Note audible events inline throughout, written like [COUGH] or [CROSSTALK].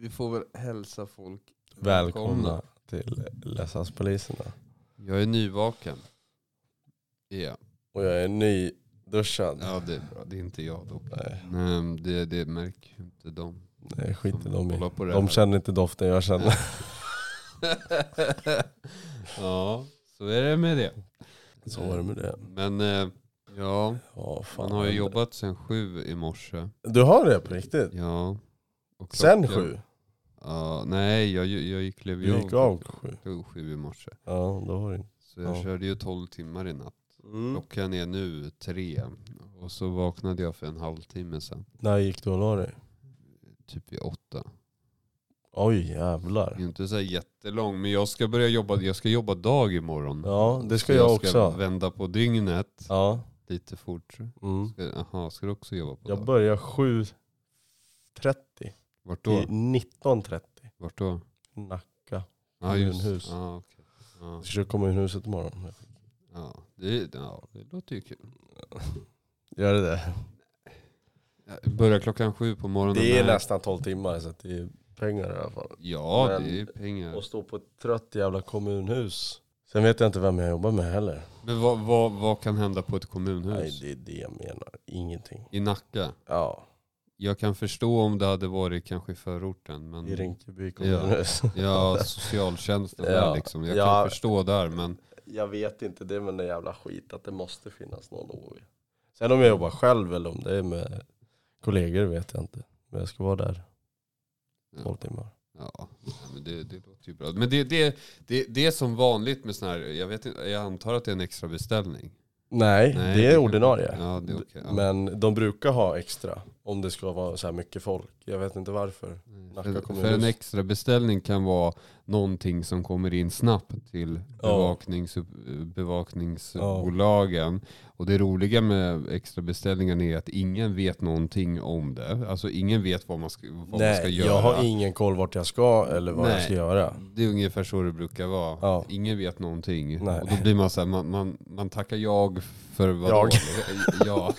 Vi får väl hälsa folk Välkomna till Lesanspoliserna. Jag är nyvaken. Ja. Och jag är nyduschad. ja, det är bra. Det är inte jag dock. Nej, Nej, det, det märker ju inte de. som de i. på det De här. känner inte doften jag känner. [LAUGHS] ja, så är det med det. Så var det med det. Men eh, ja, Ja, fan. man har ju jobbat sen sju i morse. Du har det på riktigt? Ja. Och Sen sju? Ja, nej, jag, jag gick, klev Du gick av sju? klockan sju i morse. Ja, då har du Så jag Ja. körde ju 12 timmar i natt. mm. Klockan är nu tre. Och så vaknade jag för en halvtimme sedan. När gick du och la dig? Typ vid åtta. Oj Det jävlar. är inte så jättelång, men jag ska börja jobba, jag ska jobba dag imorgon. Ja, det ska Så jag ska också. vända på dygnet Ja. lite fort. Mm. Ska- ska du också jobba på Jag dag? börjar 7.30 Vart då? 19.30. Vart då? Nacka. Ja, Kommunhus. ja, okej. ja, Jag ska köra kommunhuset imorgon. ja, det, ja, det låter ju kul. [LAUGHS] Gör det det? Jag börjar klockan sju på morgonen. Det är Nej. nästan 12 timmar så det är pengar i alla fall. Ja, Men- det är pengar. Och stå på ett trött jävla kommunhus. Sen vet jag inte vem jag jobbar med heller. Men vad, vad, vad kan hända på ett kommunhus? Nej det är det jag menar. Ingenting. I Nacka? Ja, Jag kan förstå om det hade varit kanske i förorten. Men i Rinkeby kommunhus. [LAUGHS] Ja, socialtjänsten Ja. där liksom. Jag Ja. kan förstå där men Jag vet inte, det är väl en jävla skit att det måste finnas någon OV. Sen om jag jobbar själv eller om det är med kollegor vet jag inte. Men jag ska vara där 12 timmar. ja, men det, det låter ju bra. Men det, det, det, det är som vanligt med sådana här, jag, vet jag antar att det är en extra beställning. Nej, Nej, det är ordinarie. Ja, det är okej. ja. Men de brukar ha extra om det ska vara så här mycket folk. Jag vet inte varför. För, för en extra beställning kan vara någonting som kommer in snabbt till Ja. bevaknings, bevakningsbolagen. Och det roliga med extra beställningen är att ingen vet någonting om det. Alltså ingen vet vad man ska, vad man ska Nej, göra. jag har ingen koll vart jag ska eller vad jag Nej. ska göra. Det är ungefär så det brukar vara. Ja. Ingen vet någonting. Nej. Och då blir man så här, man, man, man tackar jag för vad Jag. [LAUGHS] Ja.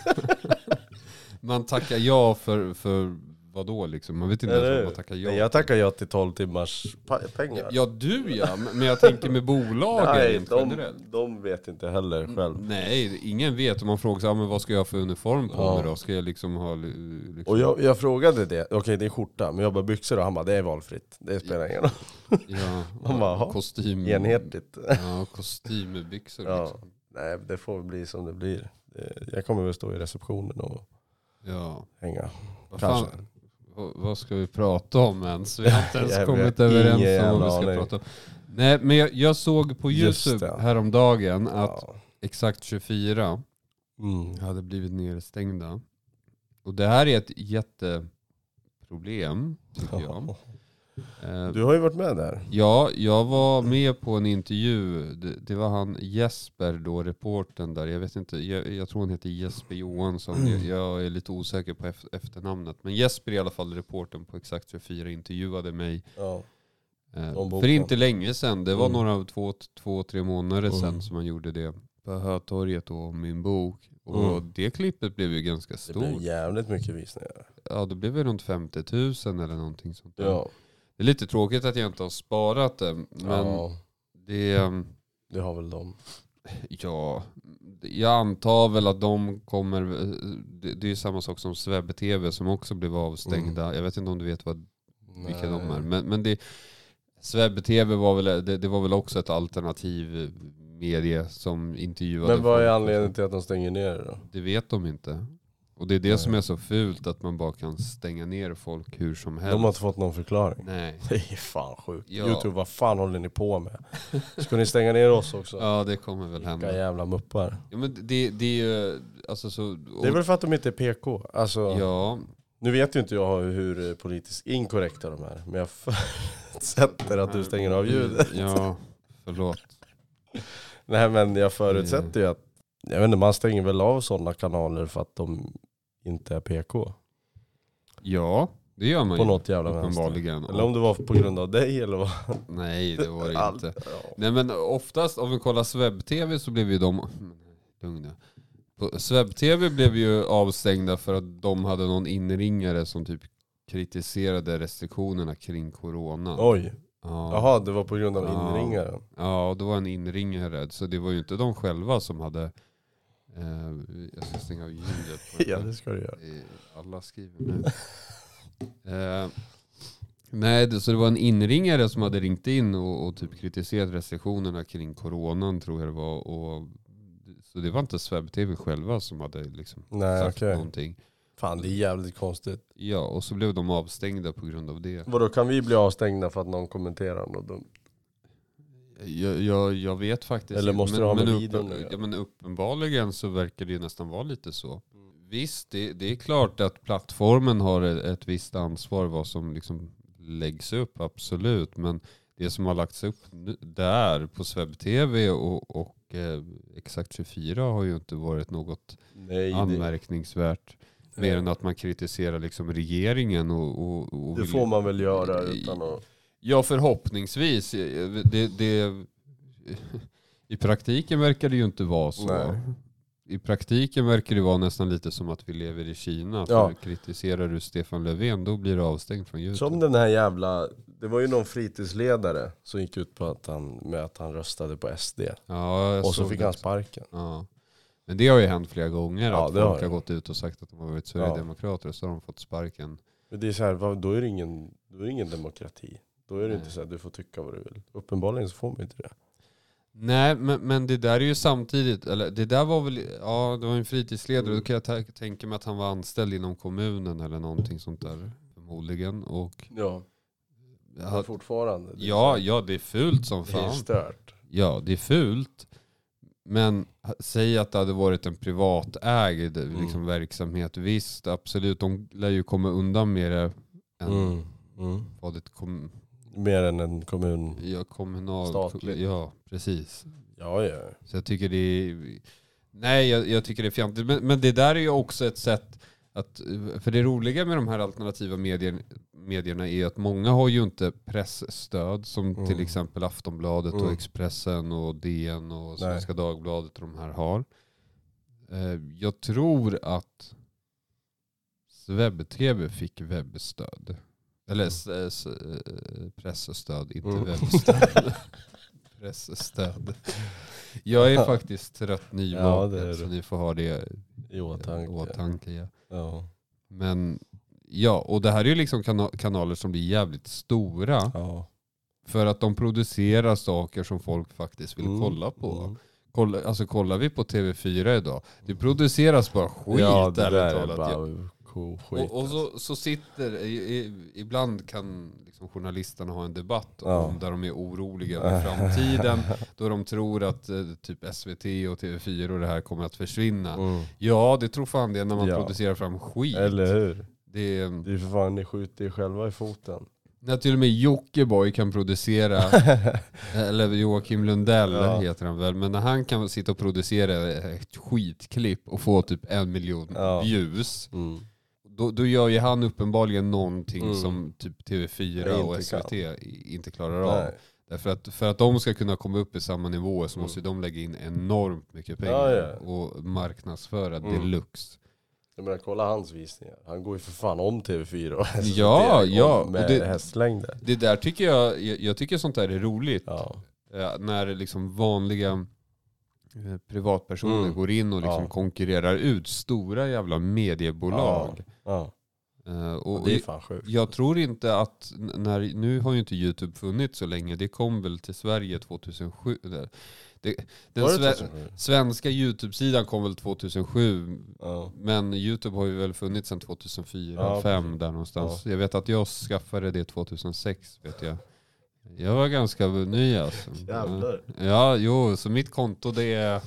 man tackar ja för, för vad då liksom? Man vet inte ens vad man tackar ja Nej, jag tackar ja till 12 timmars pengar. Ja du ja, men jag tänker med bolagen Nej, rent de, generellt. de vet inte heller själv. Nej, ingen vet. Om man frågar sig, ah, men vad ska jag ha för uniform på Ja. mig då? Ska jag liksom ha... li- Liksom, Och jag, jag frågade det, okej det är skjorta, men jag bara byxor och han bara det är valfritt. Det spelar ingen roll. ja, [LAUGHS] Man bara, "Jaha, kostym... Enhetligt. Ja, kostymbyxor Ja. liksom. Nej det får bli som det blir. Jag kommer väl stå i receptionen och Ja. hänga. Vad, fan, vad, ska vi prata om ens? Vi har inte ens [LAUGHS] kommit överens om vad vi ska aning. prata om. Nej, men jag, jag såg på Just YouTube det. häromdagen att Ja. exakt 24 Mm. hade blivit nedstängda. Och det här är ett jätteproblem, tycker jag. [LAUGHS] Eh, Du har ju varit med där. Ja, jag var med på en intervju. Det, det var han Jesper då, reporten där. Jag vet inte, jag, jag tror han heter Jesper Johansson. Jag, jag är lite osäker på ef- efternamnet. Men Jesper i alla fall, reporten på Exakt 24, intervjuade mig. Ja. Eh, för inte länge sedan. Det var Mm. några, två, två, tre månader sedan Mm. som han gjorde det. På Hötorget om min bok. Och Mm. det klippet blev ju ganska Det stort. blev jävligt mycket visningar. Ja, det blev väl runt 50 000 eller någonting sånt där. Ja. Det är lite tråkigt att jag inte har sparat det. Men ja, det... ehm, det har väl de. Ja, jag antar väl att de kommer, det, det är ju samma sak som Svebbe TV som också blev avstängda. Jag vet inte om du vet vad, vilka de är. Mm. Men, men det, Svebbe TV var väl, det, det var väl också ett alternativ medie som intervjuade Men vad är anledningen till att de stänger ner det då? Det vet de inte. Och det är det som är så fult, att man bara kan stänga ner folk hur som helst. De har inte fått någon förklaring. Nej. [LAUGHS] Det är fan sjukt. Ja. Youtube, vad fan håller ni på med? [LAUGHS] Ska ni stänga ner oss också? Ja, det kommer väl Vilka hända. jävla muppar. Ja, men det, det är ju, alltså så... Det är väl för att de inte är PK. Alltså, Ja, Nu vet ju inte jag hur politiskt inkorrekta de är, men jag [LAUGHS] förutsätter att du stänger av ljudet. Ja, förlåt. Nej men jag förutsätter ju att, jag vet inte, man stänger väl av sådana kanaler för att de inte är PK. Ja, det gör man På ju. något jävla vänster. Eller om det var på grund av dig eller vad? Nej, det var det Allt. inte. Nej men oftast om vi kollar Sveb-TV så blev ju de... [CLEARS THROAT] Lugn nu. På Sveb-TV blev ju avstängda för att de hade någon inringare som typ kritiserade restriktionerna kring corona. Oj, Ja. jaha det var på grund av Ja. inringaren. Ja, och det var en inringare. Så det var ju inte de själva som hade... Eh, jag ska stänga av ljudet. [LAUGHS] Ja det ska du göra. Alla skriver nu. eh, nej, det, så det var en inringare som hade ringt in och, och typ kritiserat restriktionerna kring coronan tror jag det var. Och, så det var inte Swebb-TV själva som hade liksom Nej sagt okej. någonting. Fan det är jävligt konstigt. Ja, och så blev de avstängda på grund av det. Vadå kan vi bli avstängda för att någon kommenterar något dumt? Jag, jag, jag vet faktiskt Eller måste det ha med men, videon uppen, ja, men uppenbarligen så verkar det ju nästan vara lite så. Visst, det, det är klart att plattformen har ett, ett visst ansvar vad som liksom läggs upp, absolut. Men det som har lagts upp där på Swebb-TV och, och eh, Exakt 24 har ju inte varit något Nej anmärkningsvärt. Mer än att man kritiserar liksom regeringen och, och, och det får man väl göra utan att... Ja, förhoppningsvis. Det, det, I praktiken verkar det ju inte vara så. Nej. I praktiken verkar det vara nästan lite som att vi lever i Kina. Ja. För kritiserar du Stefan Löfven då blir du avstängd från YouTube. Som den här jävla, det var ju någon fritidsledare som gick ut på att han, med att han röstade på SD. ja, Och så fick det han sparken. Ja. Men det har ju hänt flera gånger Ja, att har folk det. har gått ut och sagt att de har varit Sverigedemokrater så har de fått sparken. Men det är så här, då är det ingen, då är det ingen demokrati. Då är det Nej. inte så att du får tycka vad du vill. Uppenbarligen så får man inte det. Nej, men, men det där är ju samtidigt, eller det där var väl, ja det var en fritidsledare, då kan jag tänka mig att han var anställd inom kommunen eller någonting sånt där förmodligen. Och, Ja. Men fortfarande. det ja, ja, det är fult som Det är fan. stört. Ja, det är fult. Men säg att det hade varit en privatägd liksom, verksamhet. Visst, absolut, de lär ju komma undan med det än Mm. Mm. vad ett kom, Mer än en kommun. ja, kommunal... Statligt. Ja, precis. Ja, ja. Så jag tycker det är... Nej, jag, jag tycker det är fjantigt. Men, men det där är ju också ett sätt att... För det roliga med de här alternativa medier, medierna är att många har ju inte pressstöd som Mm. till exempel Aftonbladet och Mm. Expressen och DN och Nej. Svenska Dagbladet och de här har. Eh, Jag tror att Webb-TV fick webbstöd. Eller s- s- eh, pressestöd, inte Mm. webbstöd. [LAUGHS] pressestöd. Jag är faktiskt trött Ja, det nyvaken är så ni får ha det I åtanke. åtanke. Ja. Ja. Men ja, och det här är ju liksom kana- kanaler som blir jävligt stora. Ja. För att de producerar saker som folk faktiskt vill Mm. kolla på. Mm. Kolla, alltså kollar vi på TV4 idag, det produceras bara skit ja, det ärligt är talat. bara koskit. Och, och så, så sitter, i, i, ibland kan liksom journalisterna ha en debatt Ja. om där de är oroliga [LAUGHS] för framtiden. då de tror att eh, typ SVT och TV4 och det här kommer att försvinna. Mm. Ja, det tror fan det när man Ja. producerar fram skit. Eller hur? Det är, Det är för fan, ni skjuter er själva i foten. när till och med Jockiboi kan producera, [LAUGHS] eller Joakim Lundell Ja. heter han väl, men när han kan sitta och producera ett skitklipp och få typ en miljon Ja. views, Mm. Då, då gör ju han uppenbarligen någonting Mm. som typ TV4 Jag och SVT i- inte klarar av. Nej. Därför att för att de ska kunna komma upp i samma nivå så Mm. måste de lägga in enormt mycket pengar Ja, ja. och marknadsföra Mm. deluxe. Jag menar kolla hans visningar. Han går ju för fan om TV4 och Ja, ja, och Med det- hästlängder. Det där tycker jag, jag, jag tycker sånt där är roligt. Ja. Eh, när liksom vanliga privatpersoner Mm. går in och liksom Ja. konkurrerar ut stora jävla mediebolag. Ja. Eh, Och och det är fan sjukt. jag tror inte att, när, nu har ju inte YouTube funnits så länge, det kom väl till Sverige 2007. Det, det, den det sve, 2007? svenska YouTube-sidan kom väl 2007, Ja. men YouTube har ju väl funnits sedan 2004, Ja, 2005 där någonstans. Jag vet att jag skaffade det 2006 vet jag. Jag var ganska ny alltså. Jävlar. Ja, jo, så mitt konto det är,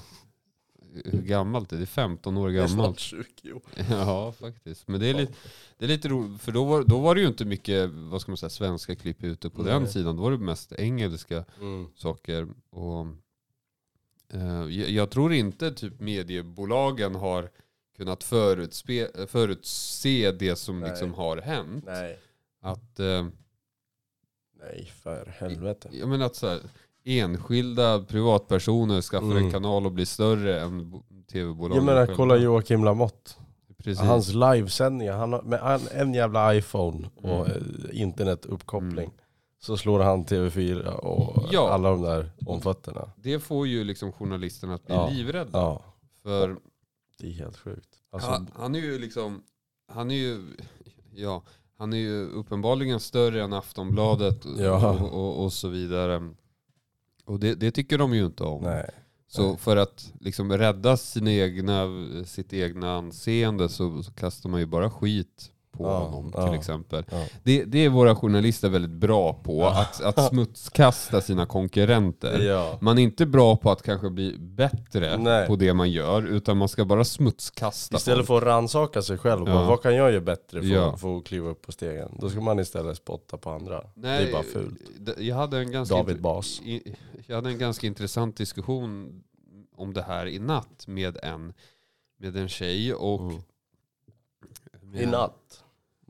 hur gammalt är det? Det är 15 år Det är snart gammalt. 20 år. Ja, faktiskt. Men det är lite, det är lite roligt, för då var, då var det ju inte mycket, vad ska man säga, svenska klipp ute på den Nej. sidan. Då var det mest engelska Mm. saker. Och, eh, jag, tror inte typ mediebolagen har kunnat förutspe, förutse det som Nej. liksom har hänt. Nej. Att, eh, Nej, för helvete. jag menar att så här, enskilda privatpersoner skaffar Mm. en kanal och blir större än bo- tv-bolagen Jag menar själva. kolla Joakim Lamotte. Precis. Hans livesändningar, han har, med en- en jävla iPhone och eh, internetuppkoppling. Så slår han TV4 och Ja. alla de där om fötterna. Det får ju liksom journalisterna att bli Ja. livrädda. Ja, För det är helt sjukt. Alltså, han, han är ju liksom, han är ju, ja, han är ju uppenbarligen större än Aftonbladet Ja. och, och, och så vidare. Och det, det tycker de ju inte om. nej. Så för att liksom rädda sin egna, sitt egna anseende så, så kastar man ju bara skit på Ja, honom till ja, exempel. ja. Det, det är våra journalister väldigt bra på, att, att smutskasta sina konkurrenter. Man är inte bra på att kanske bli bättre Nej. på det man gör, utan man ska bara smutskasta Istället för att rannsaka sig själv, bara, vad kan jag göra bättre för Ja. att kliva upp på stegen? Då ska man istället spotta på andra. Nej, det är bara fult. Jag hade en ganska David Bas. i- Jag hade en ganska intressant diskussion om det här i natt med en, med en tjej och... Mm. I natt?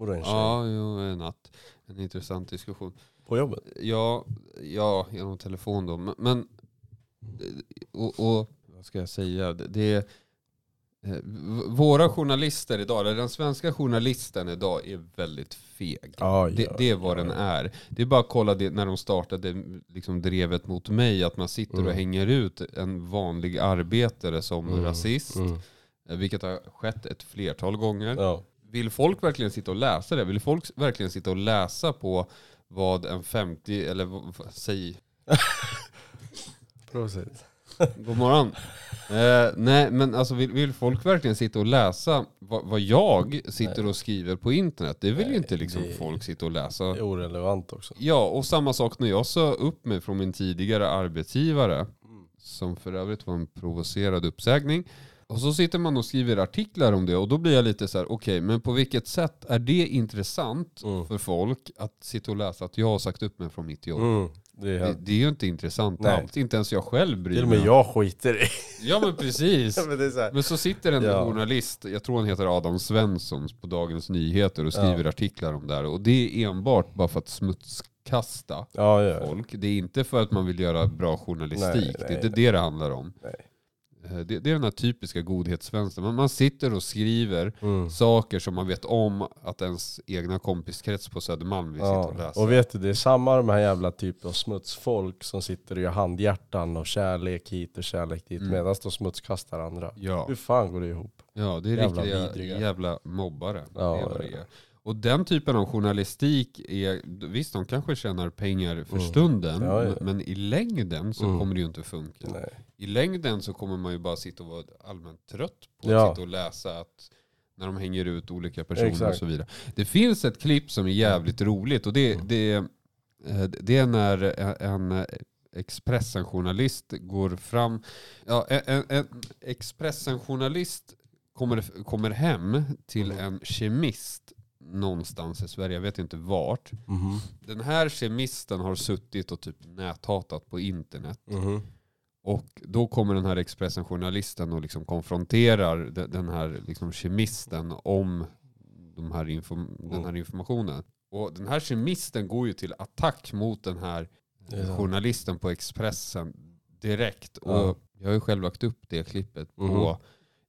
Vadå en tjej? Ja, jo, i natt. En intressant diskussion. På jobbet? Ja, ja genom telefon då. Men, men och, och vad ska jag säga? Det, det eh, våra journalister idag, eller den svenska journalisten idag är väldigt feg. Ja, Det, det är vad ja, den ja. är. Det är bara att kolla det när de startade liksom drevet mot mig, att man sitter och Mm. hänger ut en vanlig arbetare som Mm, rasist. Mm. eh, Vilket har skett ett flertal gånger. Vill folk verkligen sitta och läsa det? Vill folk verkligen sitta och läsa på vad en 50, eller säg, Prosit. god morgon. Eh, nej men alltså vill, vill folk verkligen sitta och läsa vad, vad jag sitter och skriver på internet? Det vill ju Nej, inte liksom folk sitta och läsa. Det är orelevant också. Ja, och samma sak när jag sa upp mig från min tidigare arbetsgivare, Mm. som för övrigt var en provocerad uppsägning. Och så sitter man och skriver artiklar om det och då blir jag lite så här: okej, men på vilket sätt är det intressant Mm. för folk att sitta och läsa att jag har sagt upp mig från mitt jobb? Mm. Det är Det, helt... det är ju inte intressant Nej. alls, inte ens jag själv bryr Till och mig. med jag skiter i. Ja men precis. [LAUGHS] Ja, men så. Men så sitter en Ja. journalist, jag tror han heter Adam Svensson på Dagens Nyheter och skriver artiklar om det här. Och det är enbart bara för att smutskasta Ja, ja. folk. Det är inte för att man vill göra bra journalistik. Nej, det är nej, inte det det handlar om. Eh, Det, det är den här typiska godhetsvänstern. Man, man sitter och skriver Mm. saker som man vet om att ens egna kompiskrets på Södermalm vill sitta och Ja. läsa. Och vet du, det är samma de här jävla typen av smutsfolk som sitter och gör handhjärtan och kärlek hit och kärlek dit Mm. medan de smutskastar andra. ja. Hur fan går det ihop? ja, det är Jävla riktiga vidriga. jävla mobbare. Ja, det är vad det ja, är. Och den typen av journalistik är, visst de kanske tjänar pengar för Mm. stunden, Ja, ja. men- i längden så Mm. kommer det ju inte funka. Nej. I längden så kommer man ju bara sitta och vara allmänt trött på Ja. att sitta och läsa att när de hänger ut olika personer och Exakt. så vidare. Det finns ett klipp som är jävligt roligt och det, det, eh, det är när en Expressen-journalist går fram, ja, en, en- en Expressen-journalist kommer, kommer hem till en kemist någonstans i Sverige, jag vet inte vart. Mhm. Den här kemisten har suttit och typ näthatat på internet. Mhm. Och då kommer den här Expressen-journalisten och liksom konfronterar de- den här liksom kemisten om de här den Mm. här informationen. Och den här kemisten går ju till attack mot den här sant. journalisten på Expressen direkt. Och Ja. jag har ju själv lagt upp det klippet på Mhm.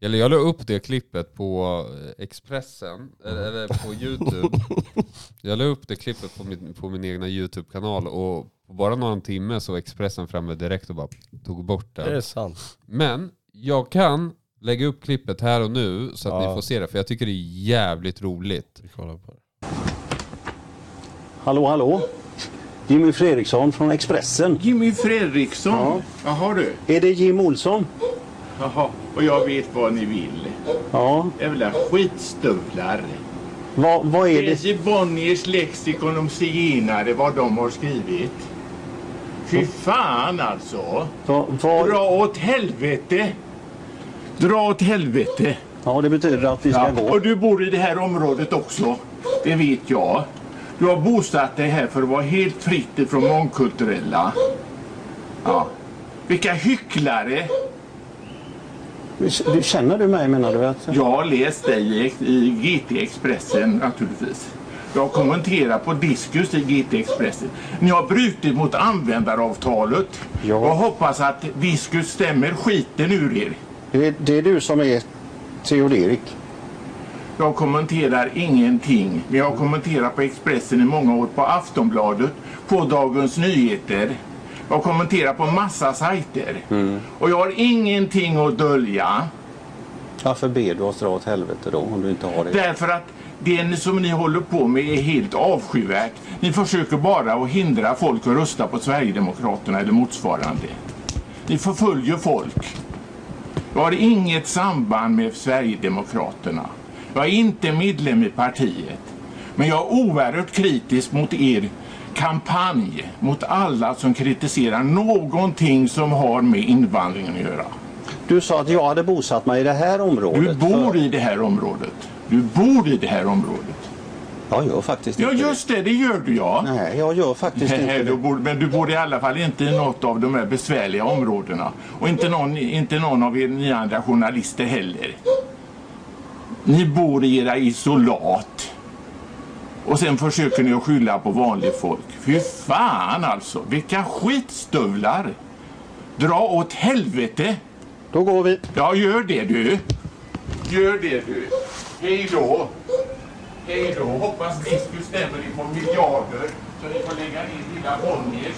Eller jag la upp det klippet på eh, Expressen, eller, eller på YouTube. [LAUGHS] Jag la upp det klippet på min, på min egna YouTube-kanal och på bara någon timme så var Expressen framme direkt och bara tog bort Det är det. sant. Men jag kan lägga upp klippet här och nu så att Ja. ni får se det, för jag tycker det är jävligt roligt. Vi kollar på det. Hallå, hallå? Jimmy Fredriksson från Expressen. Jimmy Fredriksson? Ja. Jaha du. Är det Jim Olsson? Jaha, och jag vet vad ni vill. Ja. Jävla skitstövlar. Vad, vad är Läs det? i Bonniers lexikon om zigenare vad de har skrivit. Fy fan alltså. Vad, vad, Dra åt helvete. Dra åt helvete. ja, det betyder att vi ska Ja. gå. Och du bor i det här området också. Det vet jag. Du har bosatt dig här för att vara helt fritt ifrån mångkulturella. Ja. Vilka hycklare. Du, känner du mig menar du? Att, Jag har läst dig i, GT Expressen naturligtvis. Jag har kommenterat på diskus i GT Expressen. Ni har brutit mot användaravtalet. Ja. Jag hoppas att diskus stämmer skiten ur er. det, är- det är du som är Theoderik. Jag kommenterar ingenting. Men jag kommenterar på Expressen i många år, på Aftonbladet, på Dagens Nyheter. Jag kommenterar på massa sajter. Och jag har ingenting att dölja. Varför ber du oss dra åt helvete då om du inte har det? Därför att det som ni håller på med är helt avskyvärt. Ni försöker bara att hindra folk att rösta på Sverigedemokraterna eller motsvarande. Ni förföljer folk. Jag har inget samband med Sverigedemokraterna. Jag är inte medlem i partiet. Men jag är oerhört kritisk mot er kampanj. Mot alla som kritiserar någonting som har med invandringen att göra. Du sa att jag hade bosatt mig i det här området. Du bor för- i det här området. Du bor i det här området. Jag gör faktiskt Ja inte just det, det gör du ja. Nej, jag gör faktiskt [LAUGHS] inte Nej, du det. bor, men du bor i alla fall inte i något av de här besvärliga områdena. Och inte någon, inte någon av er ni andra journalister heller. Ni bor i era isolat. Och sen försöker ni att skylla på vanligt folk. Fy fan alltså, vilka skitstövlar! Dra åt helvete! Då går vi. Ja, gör det du. Gör det du. Hej då. Hej då. Hoppas Diskus stämmer ni på miljarder så ni får lägga ner lilla Bonniers.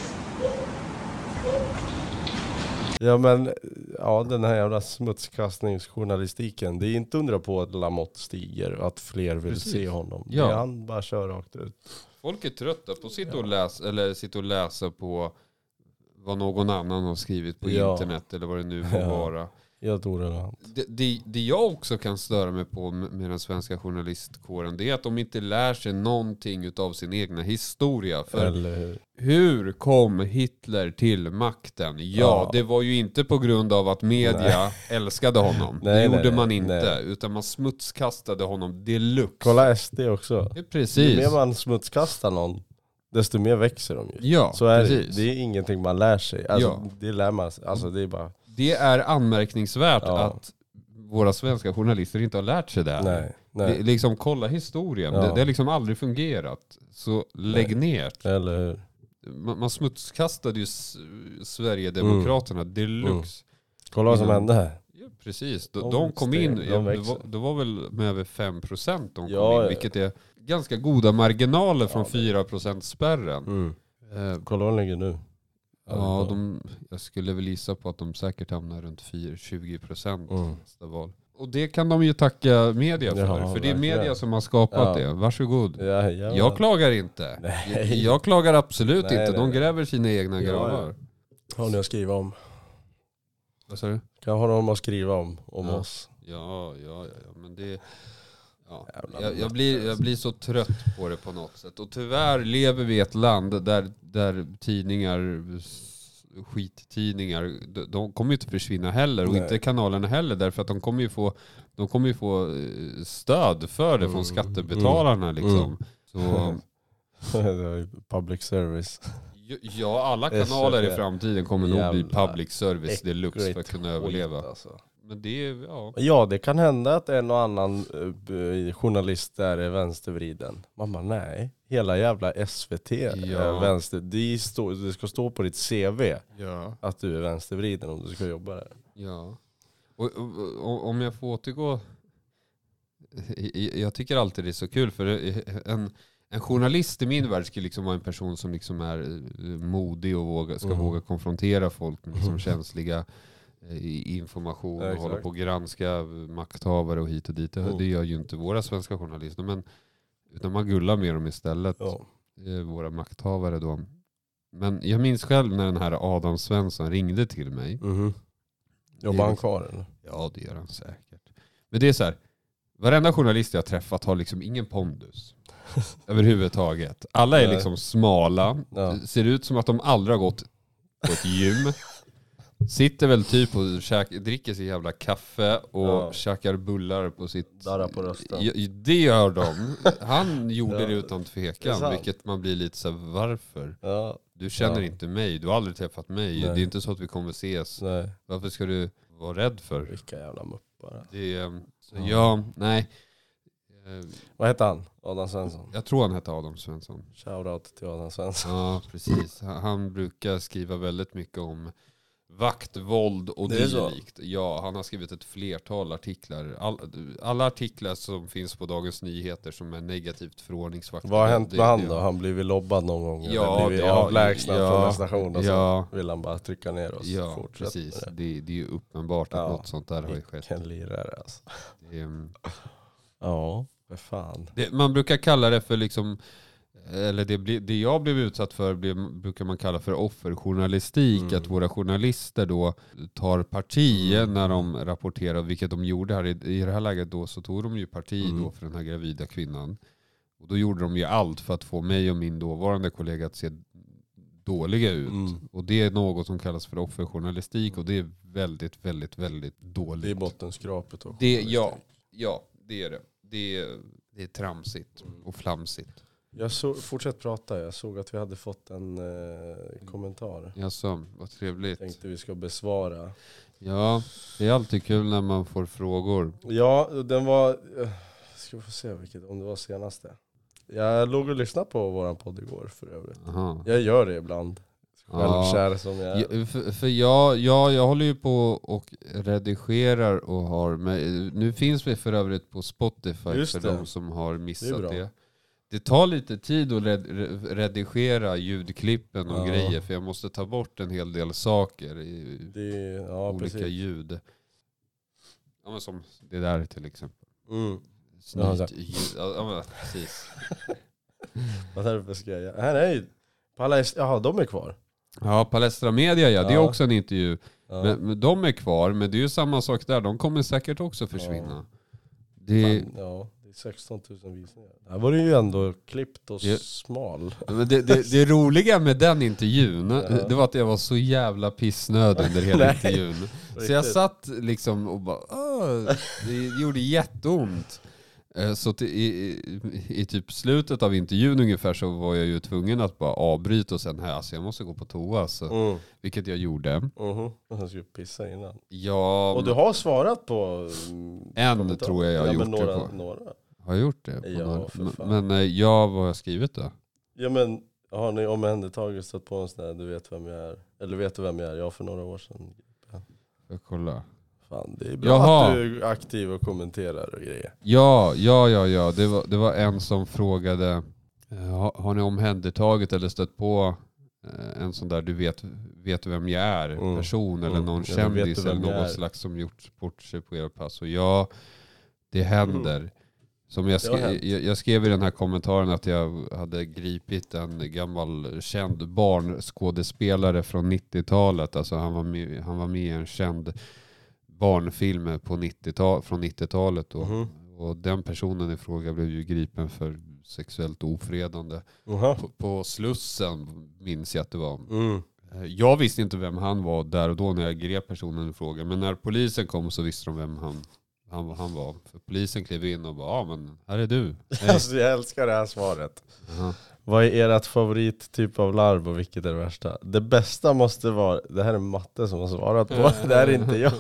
Ja men, ja den här jävla smutskastningsjournalistiken. Det är inte undra på att Lamotte stiger och att fler vill Precis. se honom. Ja. Det är han bara kör rakt ut. Folk är trötta på att sitta och läsa, eller sitta och läsa på vad någon annan har skrivit på Ja. internet eller vad det nu Ja. vara. Helt orelevant. Det, det, det jag också kan störa mig på med den svenska journalistkåren det är att de inte lär sig någonting utav sin egna historia. För Eller hur? hur kom Hitler till makten? Ja, Ja. det var ju inte på grund av att media [LAUGHS] älskade honom. det Nej, gjorde nej, man nej, inte. nej. Utan man smutskastade honom deluxe. Kolla SD också. Ja, Ju Precis. mer man smutskastar någon, desto mer växer de ju. Ja, Så är det. precis. det är ingenting man lär sig. Alltså, Ja. Det lär man sig. Alltså det är bara, Det är anmärkningsvärt Ja. att våra svenska journalister inte har lärt sig det. här. nej. Det, nej. liksom kolla historien. Ja. Det, det har liksom aldrig fungerat. Så lägg ner. Eller hur? Man, man smutskastade ju Sverigedemokraterna deluxe. Kolla vad som Mm. hände här. Ja, precis. De, De de kom in, steg, ja, de det, var, det var väl med över 5% de kom Ja, in. Vilket är ganska goda marginaler från Ja, det- 4% spärren. Mm. Eh, Kolla var de ligger nu. Ja, de, jag skulle väl gissa på att de säkert hamnar runt 4, 20% Mm. nästa val. Och det kan de ju tacka media för. Ja, för det är media som har skapat Ja. det. Varsågod. Ja, ja. Jag klagar inte. Jag, jag klagar absolut Nej, inte. De nej. gräver sina egna Ja, gravar. Har ni att skriva om? Vad sa du? Kan ha någon att skriva om, om oss. Ja, ja, ja, ja. Men det... Ja. Jag, jag, blir, jag alltså. blir så trött på det på något sätt. Och tyvärr lever vi i ett land där, där tidningar, skittidningar, de, de kommer ju inte försvinna heller. Och Nej. inte kanalerna heller. Därför att de kommer ju få, de kommer ju få eh, stöd för det från Mm. skattebetalarna. Liksom. Så, [LAUGHS] Public service. ja, alla kanaler i framtiden kommer nog bli public service deluxe för att kunna överleva. Alltså. Men det är, ja. Ja, det kan hända att en och annan eh, b- journalist där är vänstervriden. Bara, nej. Hela jävla SVT är Ja. vänster. Det, det ska stå på ditt CV ja. att du är vänstervriden om du ska jobba där. Ja. Och, och, om jag får återgå. Jag tycker alltid det är så kul för en, en journalist i min värld skulle liksom vara en person som liksom är eh, modig och våga, ska Mm. våga konfrontera folk med liksom [LAUGHS] känsliga eh, information Ja, och hålla på och granska makthavare och hit och dit. Det, Mm. det gör ju inte våra svenska journalister. Men, utan man gullar med dem istället. Ja. eh, Våra makthavare då. Men jag minns själv när den här Adam Svensson ringde till mig. Det Jobbar han liksom- kvar eller? Ja det gör han säkert. Men det är så här, varenda journalist jag har träffat har liksom ingen pondus. [LAUGHS] överhuvudtaget. Alla är Nej. liksom smala, Ja. ser ut som att de aldrig har gått på ett gym. Sitter väl typ och käk, dricker sin jävla kaffe och Ja. käkar bullar på sitt... Darrar på rösten. Det gör de. Han [LAUGHS] gjorde Ja. det utan Det tvekan. sant. Vilket man blir lite så här, varför? Ja, Du känner inte mig, du har aldrig träffat mig. Nej. Det är inte så att vi kommer ses. nej. Varför ska du vara rädd för? Vilka jävla muppar. Det är, så Ja. nej. Eh, Vad heter han? Adam Svensson? Jag tror han hette Adam Svensson. Shoutout till Adam Svensson. Ja, precis. Han brukar skriva väldigt mycket om vaktvåld och Det dylikt. Ja, han har skrivit ett flertal artiklar. All, alla artiklar som finns på Dagens Nyheter som är negativt för ordningsvakter. Vad har hänt det- med han då? Han blivit lobbad någon gång? Ja, eller blivit avlägsnad ja, från en station och ja. så vill han bara trycka ner oss? Ja, precis. det. Det, är ju uppenbart att Ja. något sånt där har ju skett. Vilken lirare alltså. Det Ja, för fan. Det, man brukar kalla det för liksom, eller det, det jag blev utsatt för blir, brukar man kalla för offerjournalistik. Mm. Att våra journalister då tar parti Mm. när de rapporterar, vilket de gjorde här. I, I det här läget då så tog de ju parti Mm. då för den här gravida kvinnan. Och då gjorde de ju allt för att få mig och min dåvarande kollega att se dåliga ut. Mm. Och det är något som kallas för offerjournalistik och det är väldigt, väldigt, väldigt dåligt. Det är bottenskrapet. Det, ja, ja, det är det. Det är, det är tramsigt och flamsigt. Jag så, fortsätt prata, jag såg att vi hade fått en eh, kommentar. Jaså, vad trevligt. Tänkte vi ska besvara. Ja, det är alltid kul när man får frågor. Ja, den var... eh, Ska vi få se vilket, om det var senaste. Jag låg och lyssnade på våran podd igår för övrigt. Aha. Jag gör det ibland. Ja. Självkär som jag är. Ja, för, för jag, jag, jag håller ju på och redigerar och har, men nu finns vi för övrigt på Spotify Just för det. de som har missat bra. det. Det tar lite tid att red, re- redigera ljudklippen och Ja. grejer för jag måste ta bort en hel del saker i Det, ja, olika precis. ljud. Ja, men som det där till exempel. Mm. Snyt Ja, ljud. Ja, men precis. [LAUGHS] Vad är det för göra? Här är ju... Palais, jaha, de är kvar. Ja, Palestra Media ja, det är också en intervju. Men, men de är kvar, men det är ju samma sak där. De kommer säkert också försvinna. Det, Fan, ja, 16 000 visningar. Här var det ju ändå klippt och Ja. smal. det, det, det roliga med den intervjun, det var att jag var så jävla pissnödig under hela [LAUGHS] intervjun. Så jag satt liksom och bara, Åh, det gjorde jätteont. Eh, Så till, i, i, i typ slutet av intervjun ungefär så var jag ju tvungen att bara avbryta och sen här, alltså jag måste gå på toa. Så, Mm. vilket jag gjorde. Mhm. Jag skulle pissa innan. Ja, Och du har svarat på... mm, En tror jag jag har ja, gjort men det några, på. några. Har jag gjort det? Ja, för men, fan. men eh, ja, vad har jag skrivit då? Ja men, har ni omhändertagit stött på en sån där, du vet vem jag är? Eller vet du vem jag är? Jag för några år sedan. Jag kolla? Fan, det är bra Jaha. att du är aktiv och kommenterar och grejer. Ja, ja, ja, ja. Det var, det var en som frågade, eh, har, har ni omhändertagit eller stött på eh, en sån där du vet, vet vem jag är Mm. person eller Mm. någon Ja, vet kändis vem eller jag något är. slags som gjort bort sig på era pass. Och ja, det händer. Som jag, skrev, jag, jag skrev i den här kommentaren att jag hade gripit en gammal känd barnskådespelare från 90-talet. Alltså han var med, han var med i en känd barnfilm på 90 från 90-talet. då. Mhm. Och den personen i fråga blev ju gripen för sexuellt ofredande. Jaha. På, på Slussen minns jag att det var. Mm. Eh, Jag visste inte vem han var där och då när jag grep personen i fråga. Men när polisen kom så visste de vem han, han, han var. För polisen klev in och bara, ja men här är du. Hej. [LAUGHS] Alltså jag älskar det här svaret. Jaha. Vad är ert favorit typ av larv och vilket är det värsta? Det bästa måste vara, det här är Matte som har svarat på, [LAUGHS] det här är inte jag.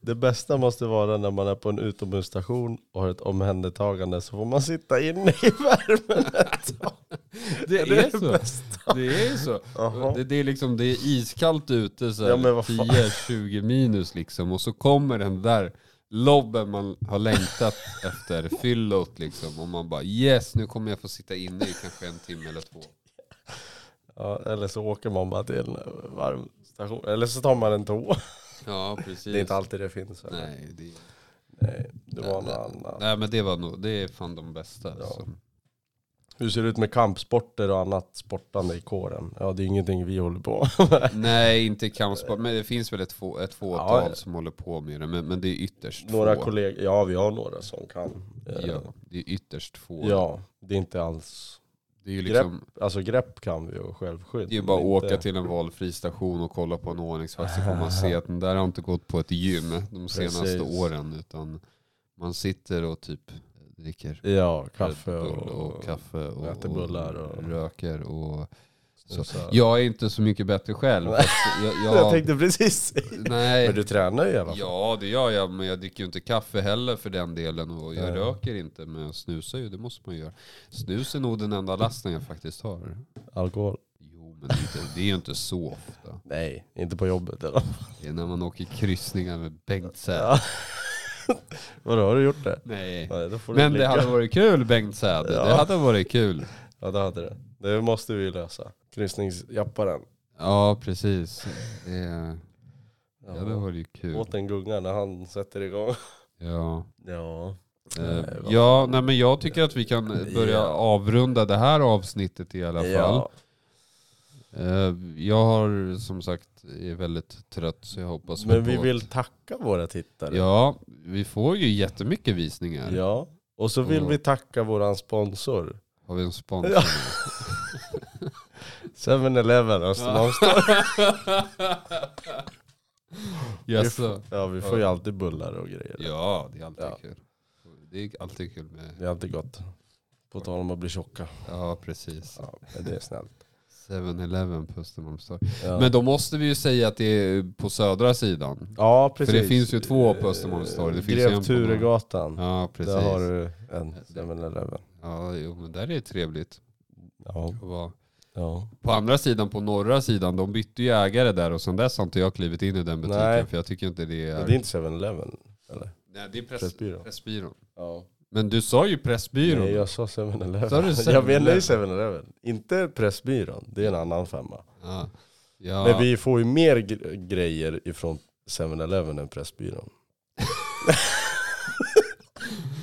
Det bästa måste vara när man är på en utomhusstation och har ett omhändertagande så får man sitta inne i värmen ett tag. [LAUGHS] Det Det är är det så. bästa. Det är så. Jaha. Det, det är liksom, det är iskallt ute så Ja, men här, vad fan. 10-20 minus liksom. Och så kommer den där lobben man har längtat efter, fyllot liksom. Och man bara yes, nu kommer jag få sitta inne i kanske en timme eller två. Ja, eller så åker man bara till en varm station, eller så tar man en tå. Ja, precis. Det är inte alltid det finns. eller? Nej, det, Nej, det var nej, något annat. nej, men det var nog, det är fan de bästa. Ja. alltså. Hur ser det ut med kampsporter och annat sportande i kåren? Ja, det är ingenting vi håller på [LAUGHS] Nej, inte kampsport, men det finns väl ett, få, ett fåtal Ja, som håller på med det. Men, men det är ytterst Några få. kollegor, ja vi har några som kan. Eh, Ja, det är ytterst få. ja, det är inte alls... Det är ju Grepp, liksom, alltså grepp kan vi och självskydd. Det är ju bara att åka inte- till en valfri station och kolla på en ordningsvakt så får man se att den där har inte gått på ett gym de senaste Precis. åren. Utan man sitter och typ dricker Ja, kaffe och, och, kaffe och, äter bullar och- röker. Och, så. snusar. Jag är inte så mycket bättre själv. [LAUGHS] Jag, Jag jag, tänkte precis nej, Men du tränar ju i alla fall. Ja det gör jag, men jag dricker ju inte kaffe heller för den delen. Och jag Nej. röker inte, men jag snusar ju, det måste man göra. Snus är nog den enda lasten jag faktiskt har. Alkohol. Jo men det är, inte, det är ju inte så ofta. Nej, inte på jobbet eller? Det är när man åker kryssningar med Bengt. Ja. [LAUGHS] Vadå, har du gjort det? Nej. Nej, då får du Men det blicka. hade varit kul Bengt Säd. Ja. Det hade varit kul. Ja det hade det. Det måste vi lösa. Kryssningsjapparen. Ja precis. Det, det hade Ja. varit kul. Åt en gunga när han sätter igång. [LAUGHS] Ja. Ja. Eh, ja, nej men jag tycker att vi kan börja Ja. avrunda det här avsnittet i alla fall. Ja. Eh, Jag har som sagt är väldigt trött så jag hoppas Men vi vill tacka våra tittare. Ja, vi får ju jättemycket visningar. Ja. Och så vill Ja. vi tacka våran sponsor. Har vi en sponsor Ja. nu? 7-Eleven Östermalmstorg. Jaså? Ja vi får ju alltid bullar och grejer. Ja, det är alltid Ja. kul. Det är alltid kul med... Det är alltid gott. På tal om att bli tjocka. Ja, precis. Ja, det är snällt. 7-Eleven på Östermalmstorg. Ja. Men då måste vi ju säga att det är på södra sidan. ja precis. För det finns ju två på Östermalmstorg. Det finns Grev Turegatan. Ja, precis. Där har du en 7-Eleven. Ja, jo, men där är det trevligt Ja. ja. På andra sidan, på norra sidan, de bytte ju ägare där och sen dess har inte jag klivit in i den butiken Nej. för jag tycker inte det är... Men det är inte 7-Eleven eller? Nej, det är press... Pressbyrån. Pressbyrån. Ja. Men du sa ju Pressbyrån. Nej jag sa 7-Eleven. Sa du Jag menar ju 7-Eleven? 7-Eleven. Inte Pressbyrån. Det är en annan femma. Ja. Ja. Men vi får ju mer gre- grejer ifrån 7-Eleven än Pressbyrån. [LAUGHS]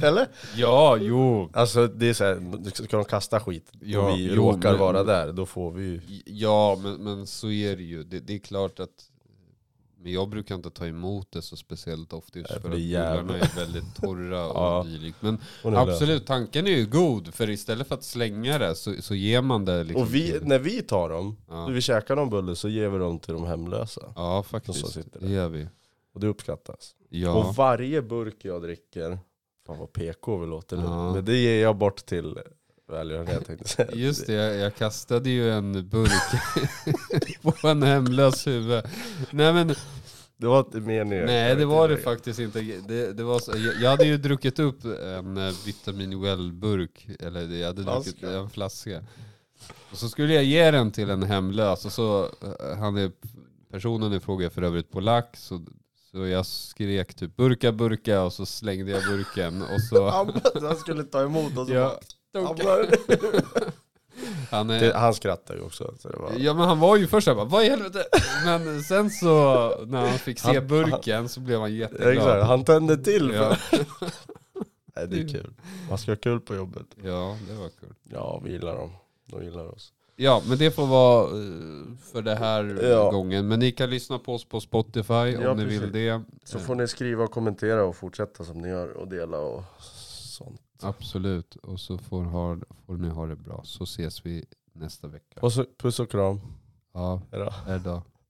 Eller? ja, jo. Alltså det är så här, ska de kasta skit Ja, och vi jo, råkar men- vara där, då får vi ju... Ja, men, men så är det ju. Det, det är klart att men jag brukar inte ta emot det så speciellt ofta just för för att det är väldigt torra [LAUGHS] och Ja. dylikt. Men och absolut, tanken är ju god. För istället för att slänga det så, så ger man det liksom Och vi, när vi tar dem, Ja. när vi käkar någon bulle så ger vi dem till de hemlösa. Ja, faktiskt. sitter Det gör vi. Och det uppskattas. Ja. Och varje burk jag dricker, fan vad PK vi låter nu, Ja. men det ger jag bort till tänkte jag säga. Just det, jag, jag kastade ju en burk [LAUGHS] på en hemlös huvud. Nej men, Det var inte meningen. nej det var det faktiskt inte. Det, det var så, jag, jag hade ju druckit upp en eh, vitamin well-burk, eller jag hade druckit Flaska. en flaska. Och så skulle jag ge den till en hemlös, och så, eh, han är, personen i fråga är för övrigt polack, så, så jag skrek typ burka burka och så slängde jag burken och så... [LAUGHS] Han, han skulle ta emot och så Ja, bara, han, [LAUGHS] han är, det, han skrattar ju också. Var, Ja men han var ju först såhär vad i helvete? Men sen så, när han fick se Han- burken så blev han jätteglad. Exakt, han tände till. Ja. [LAUGHS] Nej, det är kul. Man ska ha kul på jobbet. ja, det var kul. Ja, vi gillar dem. De gillar oss. Ja, men det får vara eh, för det här Ja. gången. Men ni kan lyssna på oss på Spotify Ja, om ni precis. vill det. Så Eh, får ni skriva och kommentera och fortsätta som ni gör och dela och. Absolut, och så får, ha, får ni ha det bra. Så ses vi nästa vecka. Puss och, puss och kram. Ja, Hejdå. hejdå.